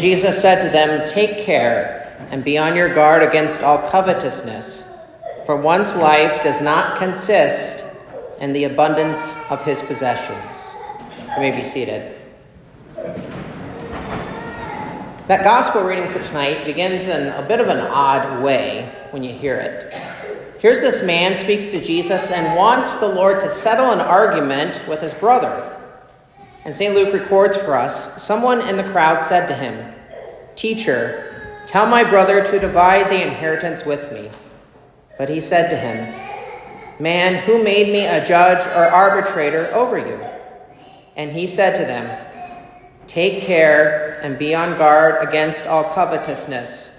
Jesus said to them, Take care and be on your guard against all covetousness, for one's life does not consist in the abundance of his possessions. You may be seated. That gospel reading for tonight begins in a bit of an odd way when you hear it. Here's this man speaks to Jesus and wants the Lord to settle an argument with his brother. And St. Luke records for us someone in the crowd said to him, Teacher, tell my brother to divide the inheritance with me. But he said to him, Man, who made me a judge or arbitrator over you? And he said to them, Take care and be on guard against all covetousness,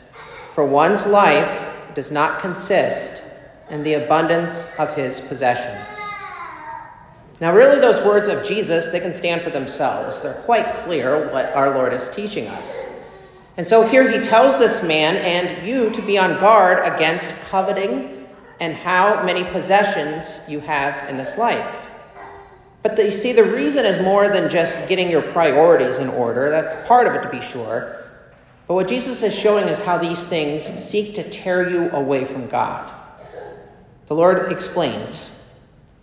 for one's life does not consist in the abundance of his possessions. Now, really, those words of Jesus, they can stand for themselves. They're quite clear what our Lord is teaching us. And so here he tells this man and you to be on guard against coveting and how many possessions you have in this life. But you see, the reason is more than just getting your priorities in order. That's part of it, to be sure. But what Jesus is showing is how these things seek to tear you away from God. The Lord explains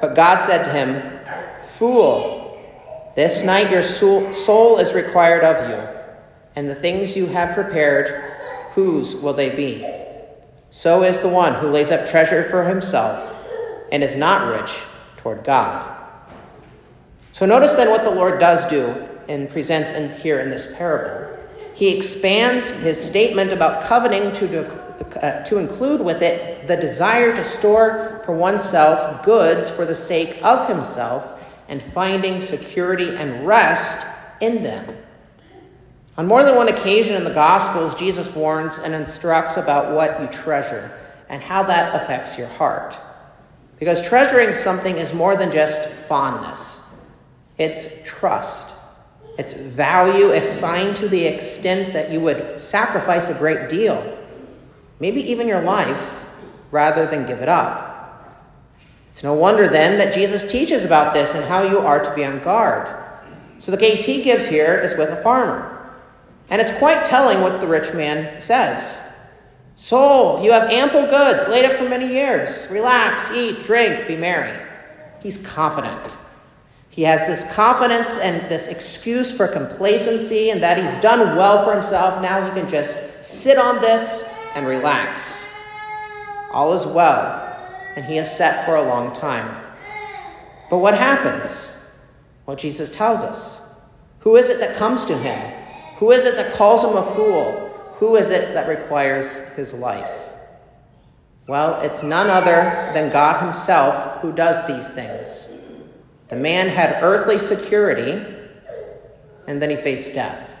But God said to him, Fool, this night your soul is required of you, and the things you have prepared, whose will they be? So is the one who lays up treasure for himself and is not rich toward God. So notice then what the Lord does do and presents in, here in this parable. He expands his statement about coveting to, uh, to include with it the desire to store for oneself goods for the sake of himself and finding security and rest in them. On more than one occasion in the Gospels, Jesus warns and instructs about what you treasure and how that affects your heart. Because treasuring something is more than just fondness, it's trust. It's value assigned to the extent that you would sacrifice a great deal maybe even your life, rather than give it up. It's no wonder then that Jesus teaches about this and how you are to be on guard. So the case he gives here is with a farmer. And it's quite telling what the rich man says. Soul, you have ample goods laid up for many years. Relax, eat, drink, be merry. He's confident. He has this confidence and this excuse for complacency and that he's done well for himself. Now he can just sit on this and relax. All is well, and he is set for a long time. But what happens? Well, Jesus tells us. Who is it that comes to him? Who is it that calls him a fool? Who is it that requires his life? Well, it's none other than God Himself who does these things. The man had earthly security, and then he faced death.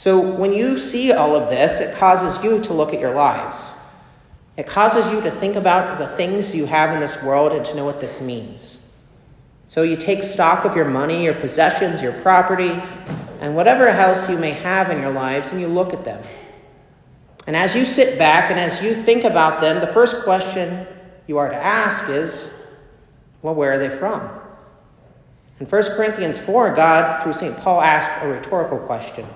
So when you see all of this, it causes you to look at your lives. It causes you to think about the things you have in this world and to know what this means. So you take stock of your money, your possessions, your property, and whatever else you may have in your lives, and you look at them. And as you sit back and as you think about them, the first question you are to ask is, well, where are they from? In 1 Corinthians 4, God, through St. Paul, asked a rhetorical question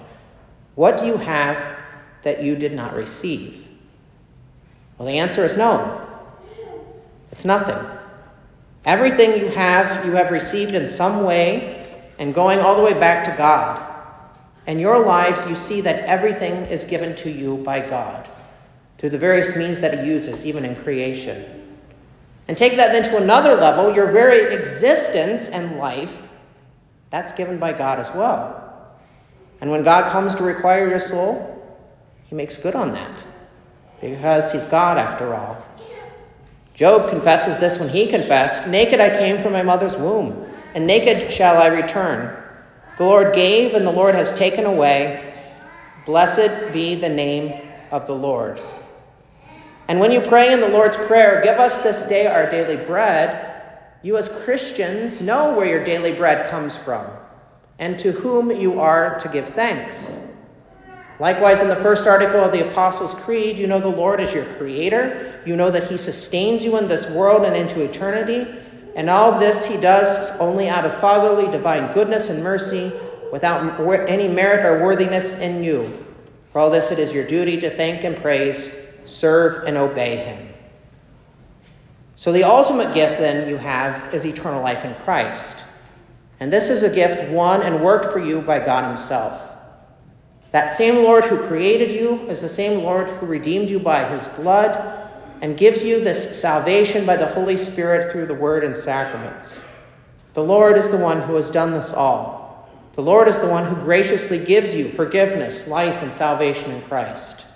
what do you have that you did not receive? Well, the answer is no. It's nothing. Everything you have, you have received in some way, and going all the way back to God. In your lives, you see that everything is given to you by God through the various means that He uses, even in creation. And take that then to another level, your very existence and life, that's given by God as well. And when God comes to require your soul, he makes good on that because he's God after all. Job confesses this when he confessed Naked I came from my mother's womb, and naked shall I return. The Lord gave, and the Lord has taken away. Blessed be the name of the Lord. And when you pray in the Lord's Prayer, give us this day our daily bread, you as Christians know where your daily bread comes from and to whom you are to give thanks. Likewise, in the first article of the Apostles' Creed, you know the Lord is your creator. You know that he sustains you in this world and into eternity. And all this he does only out of fatherly divine goodness and mercy, without any merit or worthiness in you. For all this, it is your duty to thank and praise, serve and obey him. So, the ultimate gift then you have is eternal life in Christ. And this is a gift won and worked for you by God Himself. That same Lord who created you is the same Lord who redeemed you by His blood and gives you this salvation by the Holy Spirit through the Word and sacraments. The Lord is the one who has done this all. The Lord is the one who graciously gives you forgiveness, life, and salvation in Christ.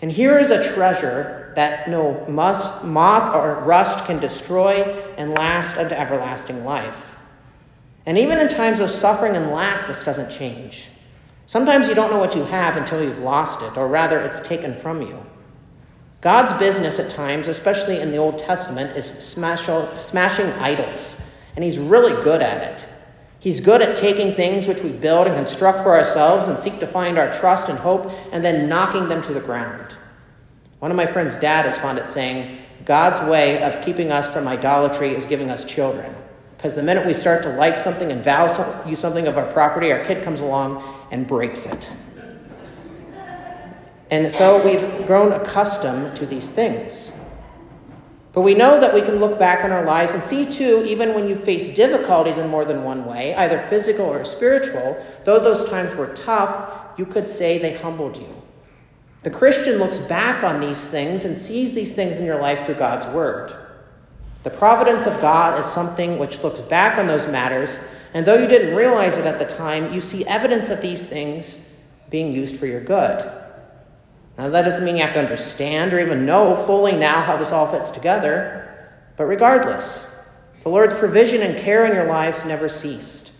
And here is a treasure that no moth or rust can destroy and last unto everlasting life. And even in times of suffering and lack, this doesn't change. Sometimes you don't know what you have until you've lost it, or rather, it's taken from you. God's business at times, especially in the Old Testament, is smashing idols, and He's really good at it. He's good at taking things which we build and construct for ourselves and seek to find our trust and hope, and then knocking them to the ground. One of my friend's dad is fond at saying, God's way of keeping us from idolatry is giving us children. Because the minute we start to like something and value something of our property, our kid comes along and breaks it. And so we've grown accustomed to these things. But we know that we can look back on our lives and see, too, even when you face difficulties in more than one way, either physical or spiritual, though those times were tough, you could say they humbled you. The Christian looks back on these things and sees these things in your life through God's Word. The providence of God is something which looks back on those matters, and though you didn't realize it at the time, you see evidence of these things being used for your good. Now, that doesn't mean you have to understand or even know fully now how this all fits together, but regardless, the Lord's provision and care in your lives never ceased.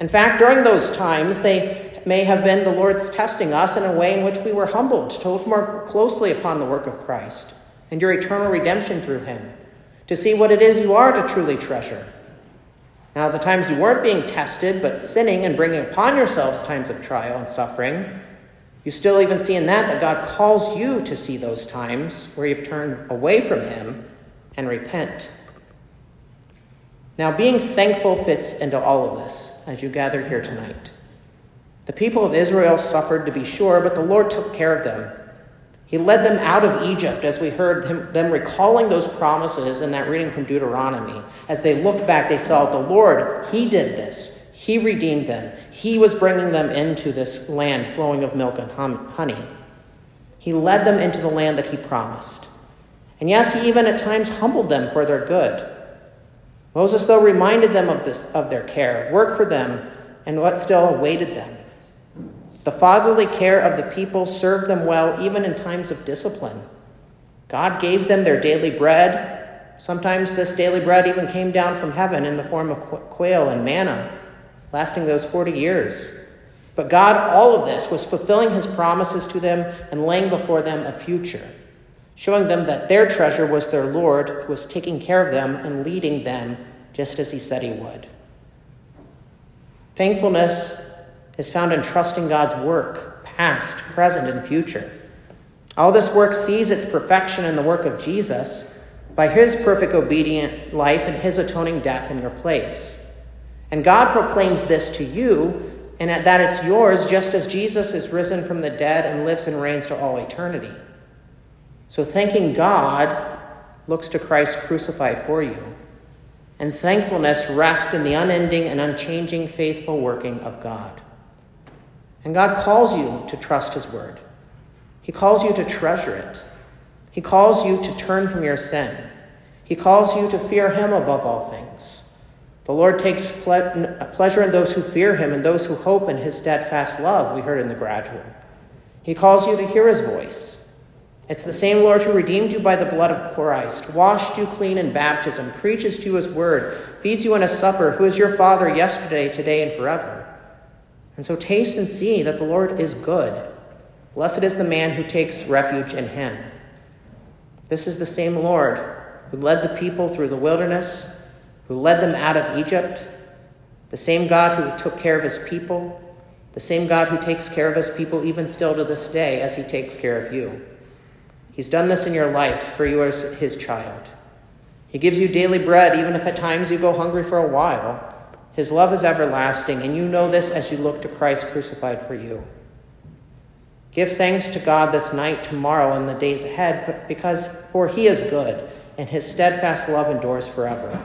In fact, during those times, they may have been the Lord's testing us in a way in which we were humbled to look more closely upon the work of Christ and your eternal redemption through Him, to see what it is you are to truly treasure. Now, the times you weren't being tested, but sinning and bringing upon yourselves times of trial and suffering, you still even see in that that God calls you to see those times where you've turned away from Him and repent. Now, being thankful fits into all of this as you gather here tonight. The people of Israel suffered, to be sure, but the Lord took care of them. He led them out of Egypt, as we heard him, them recalling those promises in that reading from Deuteronomy. As they looked back, they saw the Lord, He did this. He redeemed them. He was bringing them into this land flowing of milk and honey. He led them into the land that He promised. And yes, He even at times humbled them for their good. Moses, though, reminded them of, this, of their care, work for them, and what still awaited them. The fatherly care of the people served them well even in times of discipline. God gave them their daily bread. Sometimes this daily bread even came down from heaven in the form of quail and manna lasting those 40 years. But God, all of this, was fulfilling his promises to them and laying before them a future, showing them that their treasure was their Lord, who was taking care of them and leading them just as he said he would. Thankfulness is found in trusting God's work, past, present, and future. All this work sees its perfection in the work of Jesus by his perfect obedient life and his atoning death in your place. And God proclaims this to you, and that it's yours just as Jesus is risen from the dead and lives and reigns to all eternity. So, thanking God looks to Christ crucified for you. And thankfulness rests in the unending and unchanging faithful working of God. And God calls you to trust His word. He calls you to treasure it. He calls you to turn from your sin. He calls you to fear Him above all things. The Lord takes ple- pleasure in those who fear him and those who hope in his steadfast love, we heard in the gradual. He calls you to hear his voice. It's the same Lord who redeemed you by the blood of Christ, washed you clean in baptism, preaches to you his word, feeds you in a supper, who is your Father yesterday, today, and forever. And so taste and see that the Lord is good. Blessed is the man who takes refuge in him. This is the same Lord who led the people through the wilderness, who led them out of Egypt, the same God who took care of his people, the same God who takes care of his people even still to this day as he takes care of you. He's done this in your life for you as his child. He gives you daily bread, even if at times you go hungry for a while. His love is everlasting, and you know this as you look to Christ crucified for you. Give thanks to God this night, tomorrow, and the days ahead, because for he is good, and his steadfast love endures forever.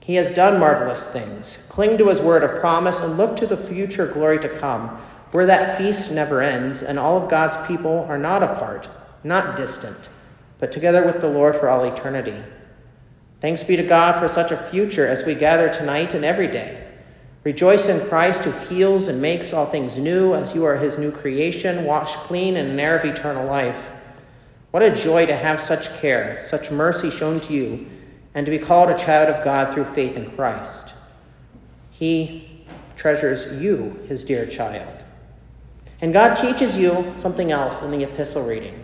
He has done marvelous things. Cling to his word of promise and look to the future glory to come, where that feast never ends, and all of God's people are not apart, not distant, but together with the Lord for all eternity. Thanks be to God for such a future as we gather tonight and every day. Rejoice in Christ who heals and makes all things new as you are his new creation, washed clean in an heir of eternal life. What a joy to have such care, such mercy shown to you, and to be called a child of God through faith in Christ. He treasures you, his dear child. And God teaches you something else in the epistle reading.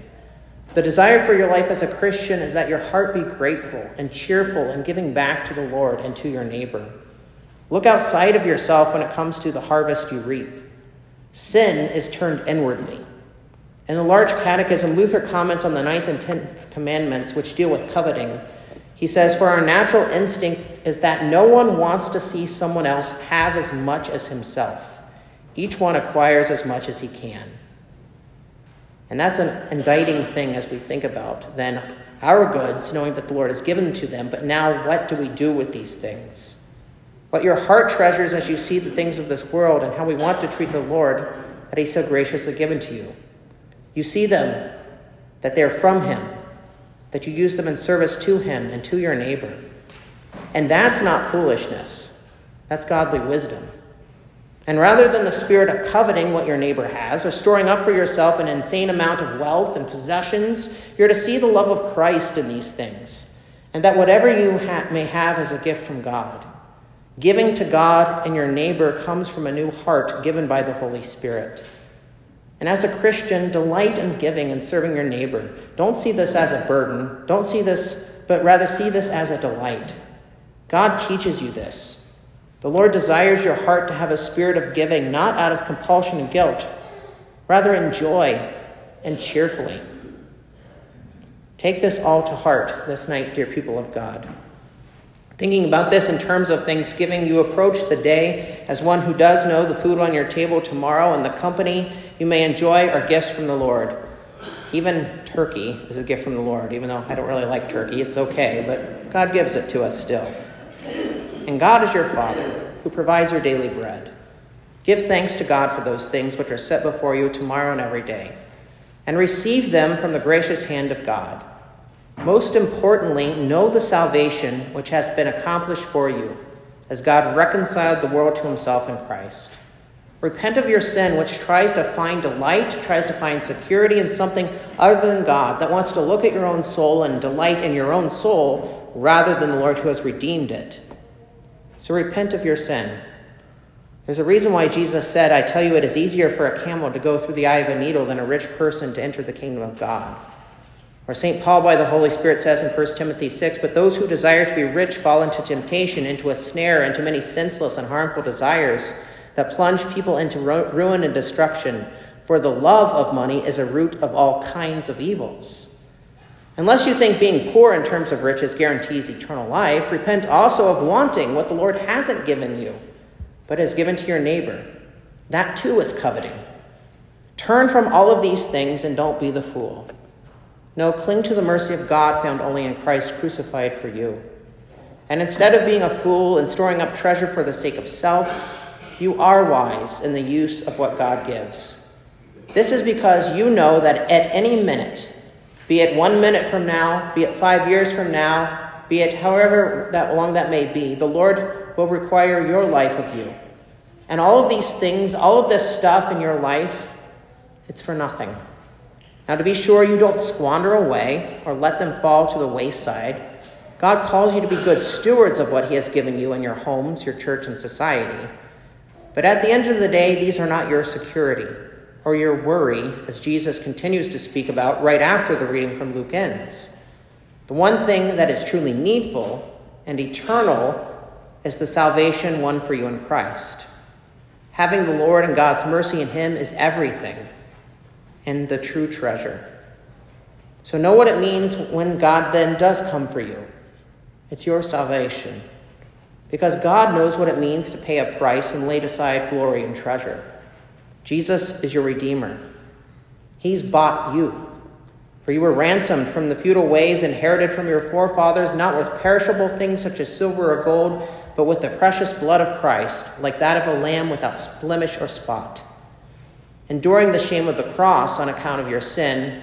The desire for your life as a Christian is that your heart be grateful and cheerful in giving back to the Lord and to your neighbor. Look outside of yourself when it comes to the harvest you reap. Sin is turned inwardly. In the large catechism, Luther comments on the ninth and tenth commandments, which deal with coveting. He says, For our natural instinct is that no one wants to see someone else have as much as himself. Each one acquires as much as he can. And that's an indicting thing as we think about then our goods, knowing that the Lord has given to them, but now what do we do with these things? What your heart treasures as you see the things of this world and how we want to treat the Lord that He's so graciously given to you. You see them, that they're from Him, that you use them in service to Him and to your neighbor. And that's not foolishness, that's godly wisdom. And rather than the spirit of coveting what your neighbor has or storing up for yourself an insane amount of wealth and possessions, you're to see the love of Christ in these things, and that whatever you ha- may have is a gift from God. Giving to God and your neighbor comes from a new heart given by the Holy Spirit. And as a Christian, delight in giving and serving your neighbor. Don't see this as a burden. Don't see this, but rather see this as a delight. God teaches you this. The Lord desires your heart to have a spirit of giving, not out of compulsion and guilt, rather in joy and cheerfully. Take this all to heart this night, dear people of God. Thinking about this in terms of Thanksgiving, you approach the day as one who does know the food on your table tomorrow and the company you may enjoy are gifts from the Lord. Even turkey is a gift from the Lord, even though I don't really like turkey. It's okay, but God gives it to us still. And God is your Father, who provides your daily bread. Give thanks to God for those things which are set before you tomorrow and every day, and receive them from the gracious hand of God. Most importantly, know the salvation which has been accomplished for you, as God reconciled the world to himself in Christ. Repent of your sin, which tries to find delight, tries to find security in something other than God, that wants to look at your own soul and delight in your own soul rather than the Lord who has redeemed it. So repent of your sin. There's a reason why Jesus said, I tell you, it is easier for a camel to go through the eye of a needle than a rich person to enter the kingdom of God. Or St. Paul, by the Holy Spirit, says in 1 Timothy 6 But those who desire to be rich fall into temptation, into a snare, into many senseless and harmful desires that plunge people into ruin and destruction. For the love of money is a root of all kinds of evils. Unless you think being poor in terms of riches guarantees eternal life, repent also of wanting what the Lord hasn't given you, but has given to your neighbor. That too is coveting. Turn from all of these things and don't be the fool. No, cling to the mercy of God found only in Christ crucified for you. And instead of being a fool and storing up treasure for the sake of self, you are wise in the use of what God gives. This is because you know that at any minute, be it one minute from now, be it five years from now, be it however that long that may be, the Lord will require your life of you. And all of these things, all of this stuff in your life, it's for nothing. Now, to be sure you don't squander away or let them fall to the wayside, God calls you to be good stewards of what He has given you in your homes, your church, and society. But at the end of the day, these are not your security or your worry, as Jesus continues to speak about right after the reading from Luke ends. The one thing that is truly needful and eternal is the salvation won for you in Christ. Having the Lord and God's mercy in Him is everything and the true treasure. So know what it means when God then does come for you. It's your salvation. Because God knows what it means to pay a price and lay aside glory and treasure. Jesus is your Redeemer. He's bought you. For you were ransomed from the futile ways inherited from your forefathers, not with perishable things such as silver or gold, but with the precious blood of Christ, like that of a lamb without blemish or spot. Enduring the shame of the cross on account of your sin,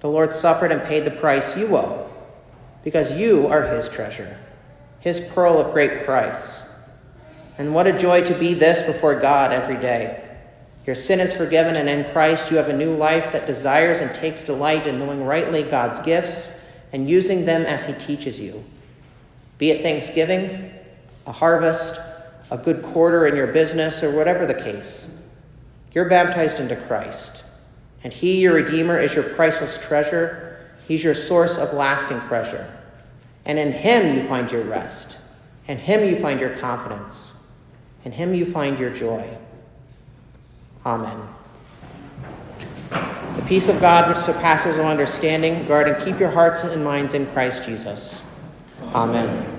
the Lord suffered and paid the price you owe, because you are his treasure, his pearl of great price. And what a joy to be this before God every day. Your sin is forgiven, and in Christ you have a new life that desires and takes delight in knowing rightly God's gifts and using them as he teaches you. Be it Thanksgiving, a harvest, a good quarter in your business, or whatever the case. You're baptized into Christ, and He, your Redeemer, is your priceless treasure. He's your source of lasting pleasure. And in Him you find your rest. In Him you find your confidence. In Him you find your joy. Amen. The peace of God, which surpasses all understanding, guard and keep your hearts and minds in Christ Jesus. Amen.